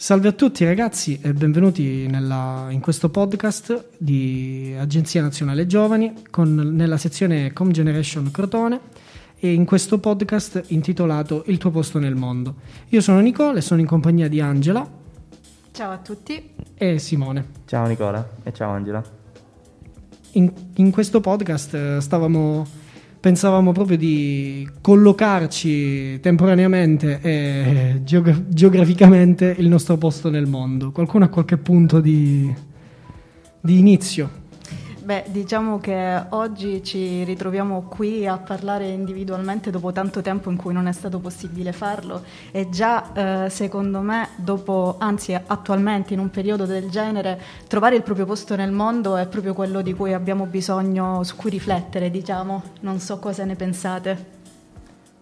Salve a tutti ragazzi e benvenuti nella, in questo podcast di Agenzia Nazionale Giovani con, nella sezione Com Generation Crotone e in questo podcast intitolato Il tuo posto nel mondo. Io sono Nicola e sono in compagnia di Angela. Ciao a tutti. E Simone. Ciao Nicola e ciao Angela. In, in questo podcast eh, stavamo pensavamo proprio di collocarci temporaneamente e geogra- geograficamente il nostro posto nel mondo. Qualcuno ha qualche punto di, di inizio? Beh, diciamo che oggi ci ritroviamo qui a parlare individualmente dopo tanto tempo in cui non è stato possibile farlo e già eh, secondo me dopo, anzi attualmente in un periodo del genere, trovare il proprio posto nel mondo è proprio quello di cui abbiamo bisogno, su cui riflettere, diciamo. Non so cosa ne pensate.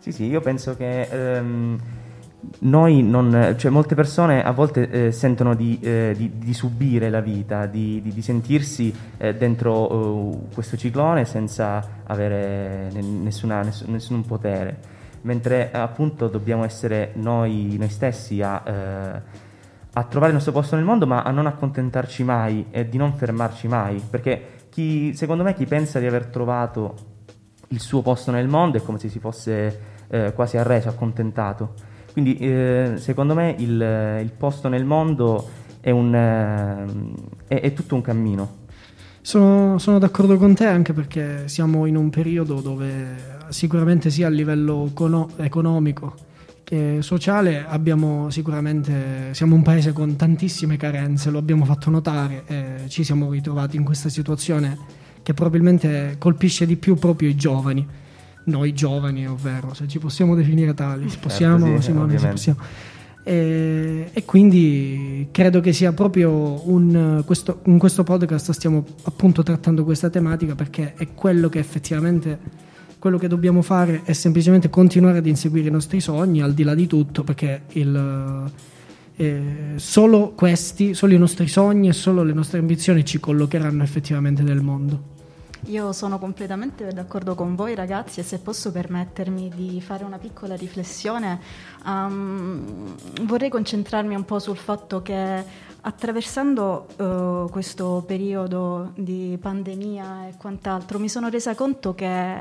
Sì, sì, io penso che... Ehm noi non, cioè molte persone a volte eh, sentono di, eh, di, di, subire la vita, di, di sentirsi eh, dentro uh, questo ciclone senza avere nessuna, nessun, nessun, potere, mentre appunto dobbiamo essere noi, noi stessi a, eh, a, trovare il nostro posto nel mondo, ma a non accontentarci mai e di non fermarci mai, perché chi, secondo me chi pensa di aver trovato il suo posto nel mondo è come se si fosse eh, quasi arreso, accontentato quindi eh, secondo me il, il, posto nel mondo è, un, eh, è, è tutto un cammino. Sono, sono, d'accordo con te anche perché siamo in un periodo dove sicuramente sia a livello econo- economico che sociale abbiamo sicuramente siamo un paese con tantissime carenze, lo abbiamo fatto notare e ci siamo ritrovati in questa situazione che probabilmente colpisce di più proprio i giovani noi giovani, ovvero se ci possiamo definire tali, certo, possiamo, sì, Simone, possiamo. E, e, quindi credo che sia proprio un, questo, in questo podcast stiamo appunto trattando questa tematica perché è quello che effettivamente quello che dobbiamo fare è semplicemente continuare ad inseguire i nostri sogni al di là di tutto perché il, eh, solo questi, solo i nostri sogni e solo le nostre ambizioni ci collocheranno effettivamente nel mondo. Io sono completamente d'accordo con voi ragazzi e se posso permettermi di fare una piccola riflessione, um, vorrei concentrarmi un po' sul fatto che attraversando uh, questo periodo di pandemia e quant'altro mi sono resa conto che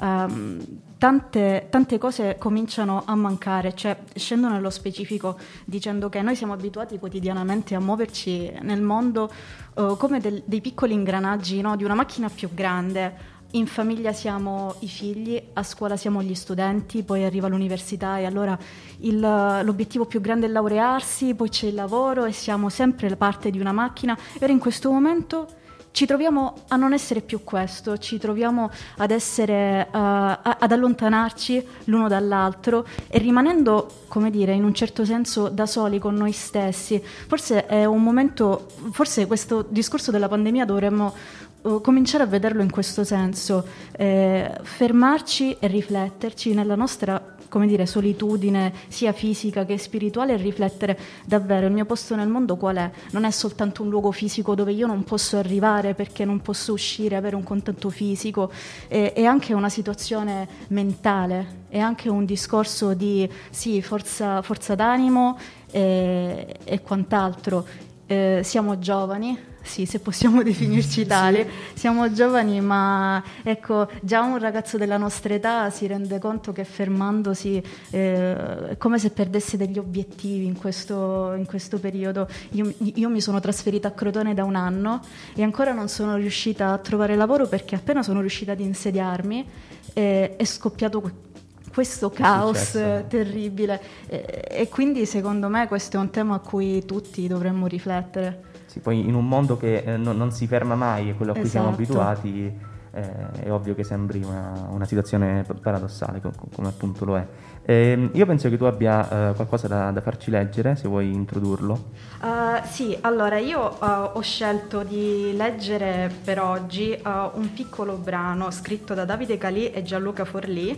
Um, tante, tante, cose cominciano a mancare, cioè scendo nello specifico dicendo che noi siamo abituati quotidianamente a muoverci nel mondo uh, come del, dei piccoli ingranaggi no? di una macchina più grande. In famiglia siamo i figli, a scuola siamo gli studenti, poi arriva l'università e allora il, l'obiettivo più grande è laurearsi, poi c'è il lavoro e siamo sempre parte di una macchina. Ora in questo momento ci troviamo a non essere più questo, ci troviamo ad, essere, uh, ad allontanarci l'uno dall'altro e rimanendo, come dire, in un certo senso da soli con noi stessi. Forse è un momento, forse questo discorso della pandemia dovremmo uh, cominciare a vederlo in questo senso, eh, fermarci e rifletterci nella nostra come dire, solitudine sia fisica che spirituale e riflettere davvero il mio posto nel mondo qual è? Non è soltanto un luogo fisico dove io non posso arrivare perché non posso uscire, avere un contatto fisico, è, è anche una situazione mentale, è anche un discorso di sì, forza, forza d'animo e, e quant'altro. Eh, siamo giovani, sì, se possiamo definirci tali. Sì. Siamo giovani, ma ecco, già un ragazzo della nostra età si rende conto che fermandosi eh, è come se perdesse degli obiettivi in questo, in questo periodo. Io, io, mi sono trasferita a Crotone da un anno e ancora non sono riuscita a trovare lavoro perché appena sono riuscita ad insediarmi eh, è scoppiato questo caos terribile e, e quindi secondo me questo è un tema a cui tutti dovremmo riflettere. Sì, poi in un mondo che eh, non, non, si ferma mai e quello a cui esatto. siamo abituati, eh, è ovvio che sembri una, una situazione paradossale, come, come appunto lo è. Eh, io penso che tu abbia uh, qualcosa da, da, farci leggere, se vuoi introdurlo. Uh, sì, allora io uh, ho scelto di leggere per oggi un piccolo brano scritto da Davide Calì e Gianluca Forlì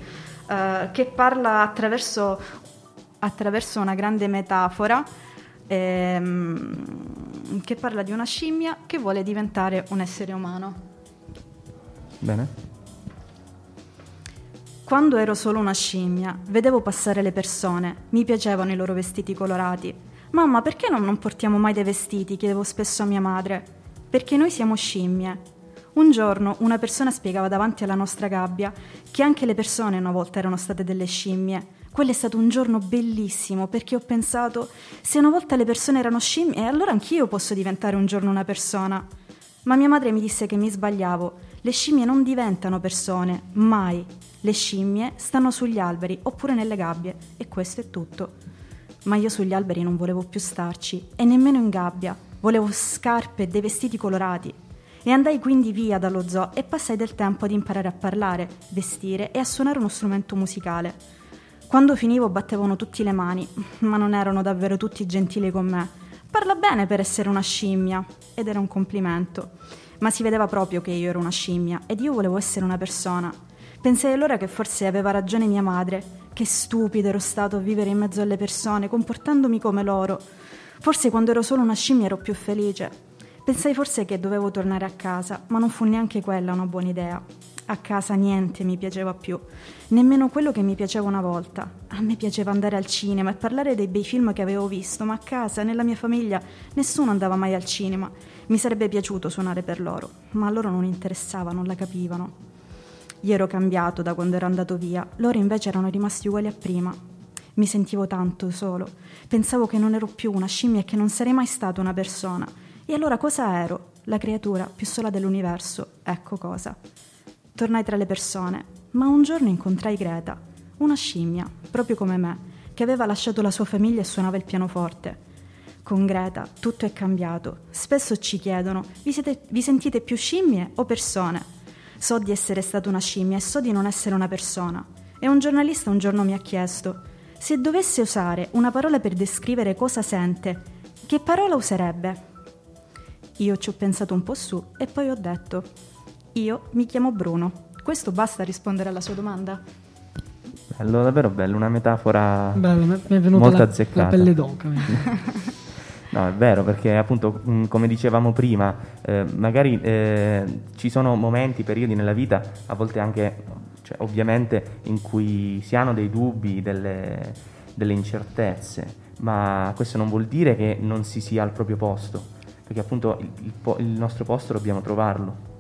che parla attraverso, attraverso una grande metafora ehm, che parla di una scimmia che vuole diventare un essere umano. Bene. Quando ero solo una scimmia, vedevo passare le persone, mi piacevano i loro vestiti colorati. Mamma, perché non, non portiamo mai dei vestiti? chiedevo spesso a mia madre. Perché noi siamo scimmie. Un giorno una persona spiegava davanti alla nostra gabbia che anche le persone una volta erano state delle scimmie. Quello è stato un giorno bellissimo perché ho pensato, se una volta le persone erano scimmie, allora anch'io posso diventare un giorno una persona. Ma mia madre mi disse che mi sbagliavo. Le scimmie non diventano persone, mai. Le scimmie stanno sugli alberi oppure nelle gabbie e questo è tutto. Ma io sugli alberi non volevo più starci e nemmeno in gabbia. Volevo scarpe e dei vestiti colorati. E andai quindi via dallo zoo e passai del tempo ad imparare a parlare, vestire e a suonare uno strumento musicale. Quando finivo battevano tutti le mani, ma non erano davvero tutti gentili con me. Parla bene per essere una scimmia, ed era un complimento. Ma si vedeva proprio che io ero una scimmia ed io volevo essere una persona. Pensai allora che forse aveva ragione mia madre. Che stupido ero stato a vivere in mezzo alle persone, comportandomi come loro. Forse quando ero solo una scimmia ero più felice. Pensai forse che dovevo tornare a casa, ma non fu neanche quella una buona idea. A casa niente mi piaceva più, nemmeno quello che mi piaceva una volta. A me piaceva andare al cinema e parlare dei bei film che avevo visto, ma a casa, nella mia famiglia, nessuno andava mai al cinema. Mi sarebbe piaciuto suonare per loro, ma a loro non interessava, non la capivano. Io ero cambiato da quando ero andato via, loro invece erano rimasti uguali a prima. Mi sentivo tanto solo, pensavo che non ero più una scimmia e che non sarei mai stata una persona. E allora cosa ero? La creatura più sola dell'universo, ecco cosa. Tornai tra le persone, ma un giorno incontrai Greta, una scimmia, proprio come me, che aveva lasciato la sua famiglia e suonava il pianoforte. Con Greta tutto è cambiato. Spesso ci chiedono: vi, siete, vi sentite più scimmie o persone? So di essere stata una scimmia e so di non essere una persona. E un giornalista un giorno mi ha chiesto: se dovesse usare una parola per descrivere cosa sente, che parola userebbe? Io ci ho pensato un po' su e poi ho detto, io mi chiamo Bruno. Questo basta a rispondere alla sua domanda? Bello, davvero bello, una metafora bello, mi è venuta molto la, azzeccata. La pelle d'oca. no, è vero, perché appunto, come dicevamo prima, eh, magari eh, ci sono momenti, periodi nella vita, a volte anche, cioè, ovviamente, in cui si hanno dei dubbi, delle, delle incertezze, ma questo non vuol dire che non si sia al proprio posto perché appunto il, il, il nostro posto dobbiamo trovarlo.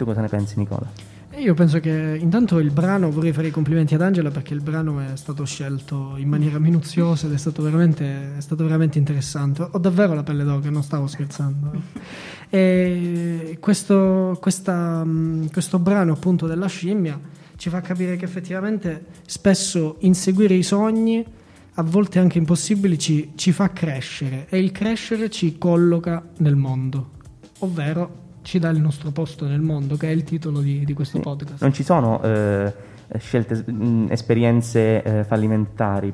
Tu cosa ne pensi Nicola? Io penso che intanto il brano, vorrei fare i complimenti ad Angela perché il brano è stato scelto in maniera minuziosa ed è stato veramente, è stato veramente interessante. Ho davvero la pelle d'oca, non stavo scherzando. E questo, questa, questo brano appunto della scimmia ci fa capire che effettivamente spesso inseguire i sogni a volte anche impossibili, ci, ci fa crescere e il crescere ci colloca nel mondo, ovvero ci dà il nostro posto nel mondo, che è il titolo di, di questo podcast. Non ci sono eh, scelte, mh, esperienze eh, fallimentari,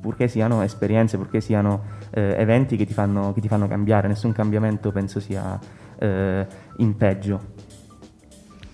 purché siano esperienze, purché siano eh, eventi che ti, fanno, che ti, fanno, cambiare, nessun cambiamento penso sia eh, in peggio.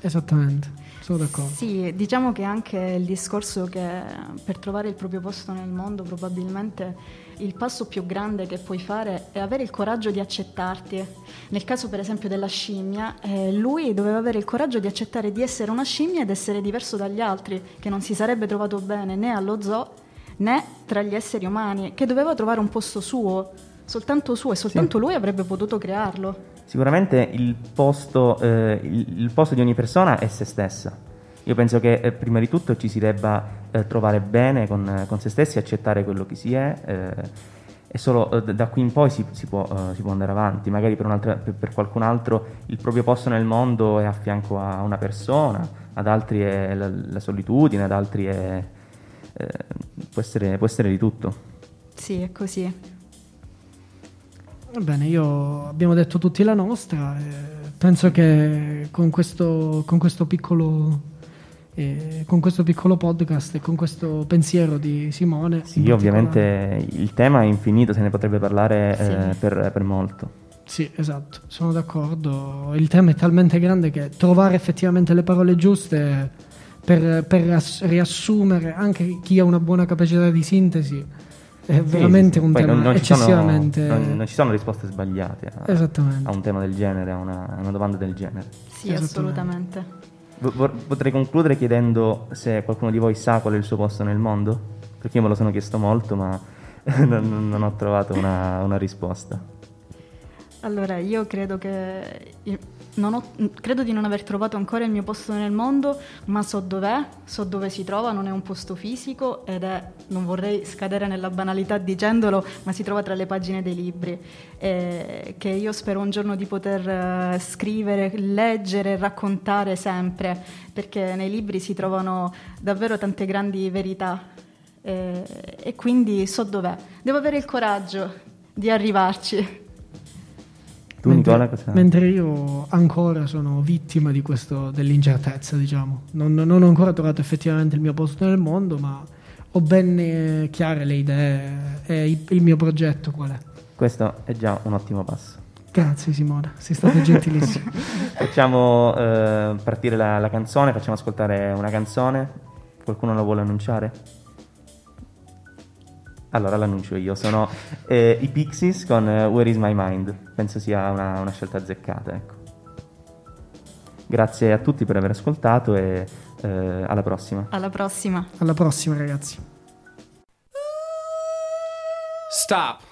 Esattamente. Sono d'accordo. Sì, diciamo che anche il discorso che per trovare il proprio posto nel mondo probabilmente il passo più grande che puoi fare è avere il coraggio di accettarti. Nel caso per esempio della scimmia, eh, lui doveva avere il coraggio di accettare di essere una scimmia ed essere diverso dagli altri, che non si sarebbe trovato bene né allo zoo né tra gli esseri umani, che doveva trovare un posto suo, soltanto suo e soltanto sì. lui avrebbe potuto crearlo. Sicuramente il posto, eh, il, il posto, di ogni persona è se stessa. Io penso che eh, prima di tutto ci si debba eh, trovare bene con, con, se stessi, accettare quello che si è eh, e solo eh, da qui in poi si, si, può, eh, si, può, andare avanti. Magari per, per, per, qualcun altro il proprio posto nel mondo è a fianco a una persona, ad altri è la, la solitudine, ad altri è, può essere, può essere di tutto. Sì, è così. Va bene, io abbiamo detto tutti la nostra. penso che con questo, con questo piccolo e con questo piccolo podcast e con questo pensiero di Simone. Sì, ovviamente il tema è infinito, se ne potrebbe parlare sì. eh, per, per, molto. Sì, esatto, sono d'accordo. Il tema è talmente grande che trovare effettivamente le parole giuste per, per riassumere anche chi ha una buona capacità di sintesi è veramente sì, un tema non, non eccessivamente... Sono, non, non, ci sono risposte sbagliate a, a, un tema del genere, a una, a una domanda del genere. Sì, assolutamente. Potrei concludere chiedendo se qualcuno di voi sa qual è il suo posto nel mondo? Perché io me lo sono chiesto molto, ma non, non, ho trovato una, una risposta. Allora, io credo che ho, credo di non aver trovato ancora il mio posto nel mondo, ma so dov'è, so dove si trova, non è un posto fisico ed è, non vorrei scadere nella banalità dicendolo, ma si trova tra le pagine dei libri, eh, che io spero un giorno di poter uh, scrivere, leggere, raccontare sempre, perché nei libri si trovano davvero tante grandi verità eh, e quindi so dov'è. Devo avere il coraggio di arrivarci. Tu, mentre, Nicola, cosa... mentre io ancora sono vittima di questo, dell'incertezza, diciamo. Non, non, ho ancora trovato effettivamente il mio posto nel mondo, ma ho ben eh, chiare le idee e il, il mio progetto qual è. Questo è già un ottimo passo. Grazie Simona, sei stata gentilissima. facciamo eh, partire la, la canzone, facciamo ascoltare una canzone. Qualcuno lo vuole annunciare? Allora l'annuncio io, sono eh, i Pixies con uh, Where is my mind, penso sia una, una, scelta azzeccata. Ecco. Grazie a tutti per aver ascoltato e eh, alla prossima. Alla prossima. Alla prossima ragazzi. Stop.